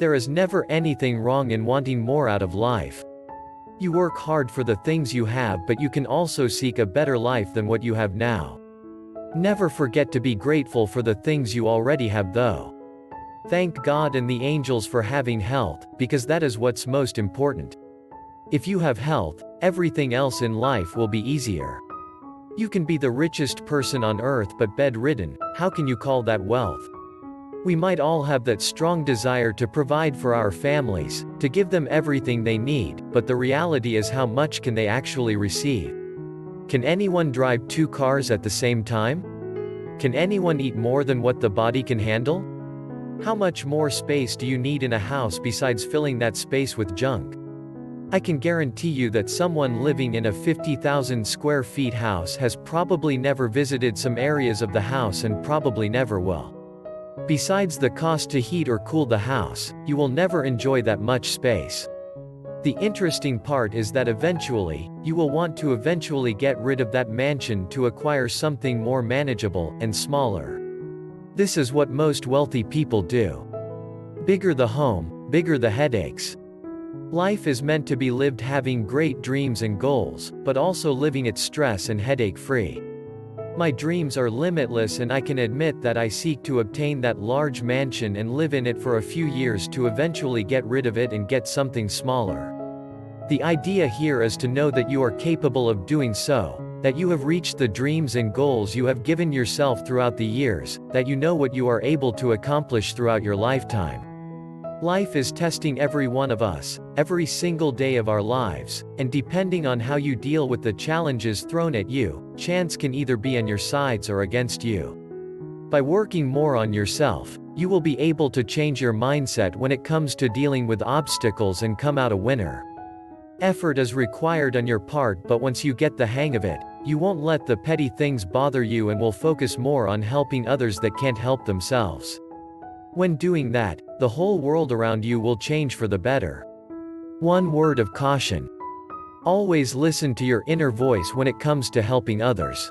There is never anything wrong in wanting more out of life. You work hard for the things you have but you can also seek a better life than what you have now. Never forget to be grateful for the things you already have though. Thank God and the angels for having health, because that is what's most important. If you have health, everything else in life will be easier. You can be the richest person on earth but bedridden, how can you call that wealth? We might all have that strong desire to provide for our families, to give them everything they need, but the reality is how much can they actually receive? Can anyone drive two cars at the same time? Can anyone eat more than what the body can handle? How much more space do you need in a house besides filling that space with junk? I can guarantee you that someone living in a 50,000 square feet house has probably never visited some areas of the house and probably never will. Besides the cost to heat or cool the house, you will never enjoy that much space. The interesting part is that eventually, you will want to eventually get rid of that mansion to acquire something more manageable and smaller. This is what most wealthy people do. Bigger the home, bigger the headaches, Life is meant to be lived having great dreams and goals, but also living it stress and headache free. My dreams are limitless and I can admit that I seek to obtain that large mansion and live in it for a few years to eventually get rid of it and get something smaller. The idea here is to know that you are capable of doing so, that you have reached the dreams and goals you have given yourself throughout the years, that you know what you are able to accomplish throughout your lifetime. Life is testing every one of us, every single day of our lives, and depending on how you deal with the challenges thrown at you, chance can either be on your sides or against you. By working more on yourself, you will be able to change your mindset when it comes to dealing with obstacles and come out a winner. Effort is required on your part but once you get the hang of it, you won't let the petty things bother you and will focus more on helping others that can't help themselves. When doing that, the whole world around you will change for the better. One word of caution. Always listen to your inner voice when it comes to helping others.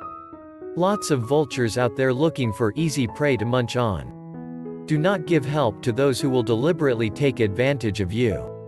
Lots of vultures out there looking for easy prey to munch on. Do not give help to those who will deliberately take advantage of you.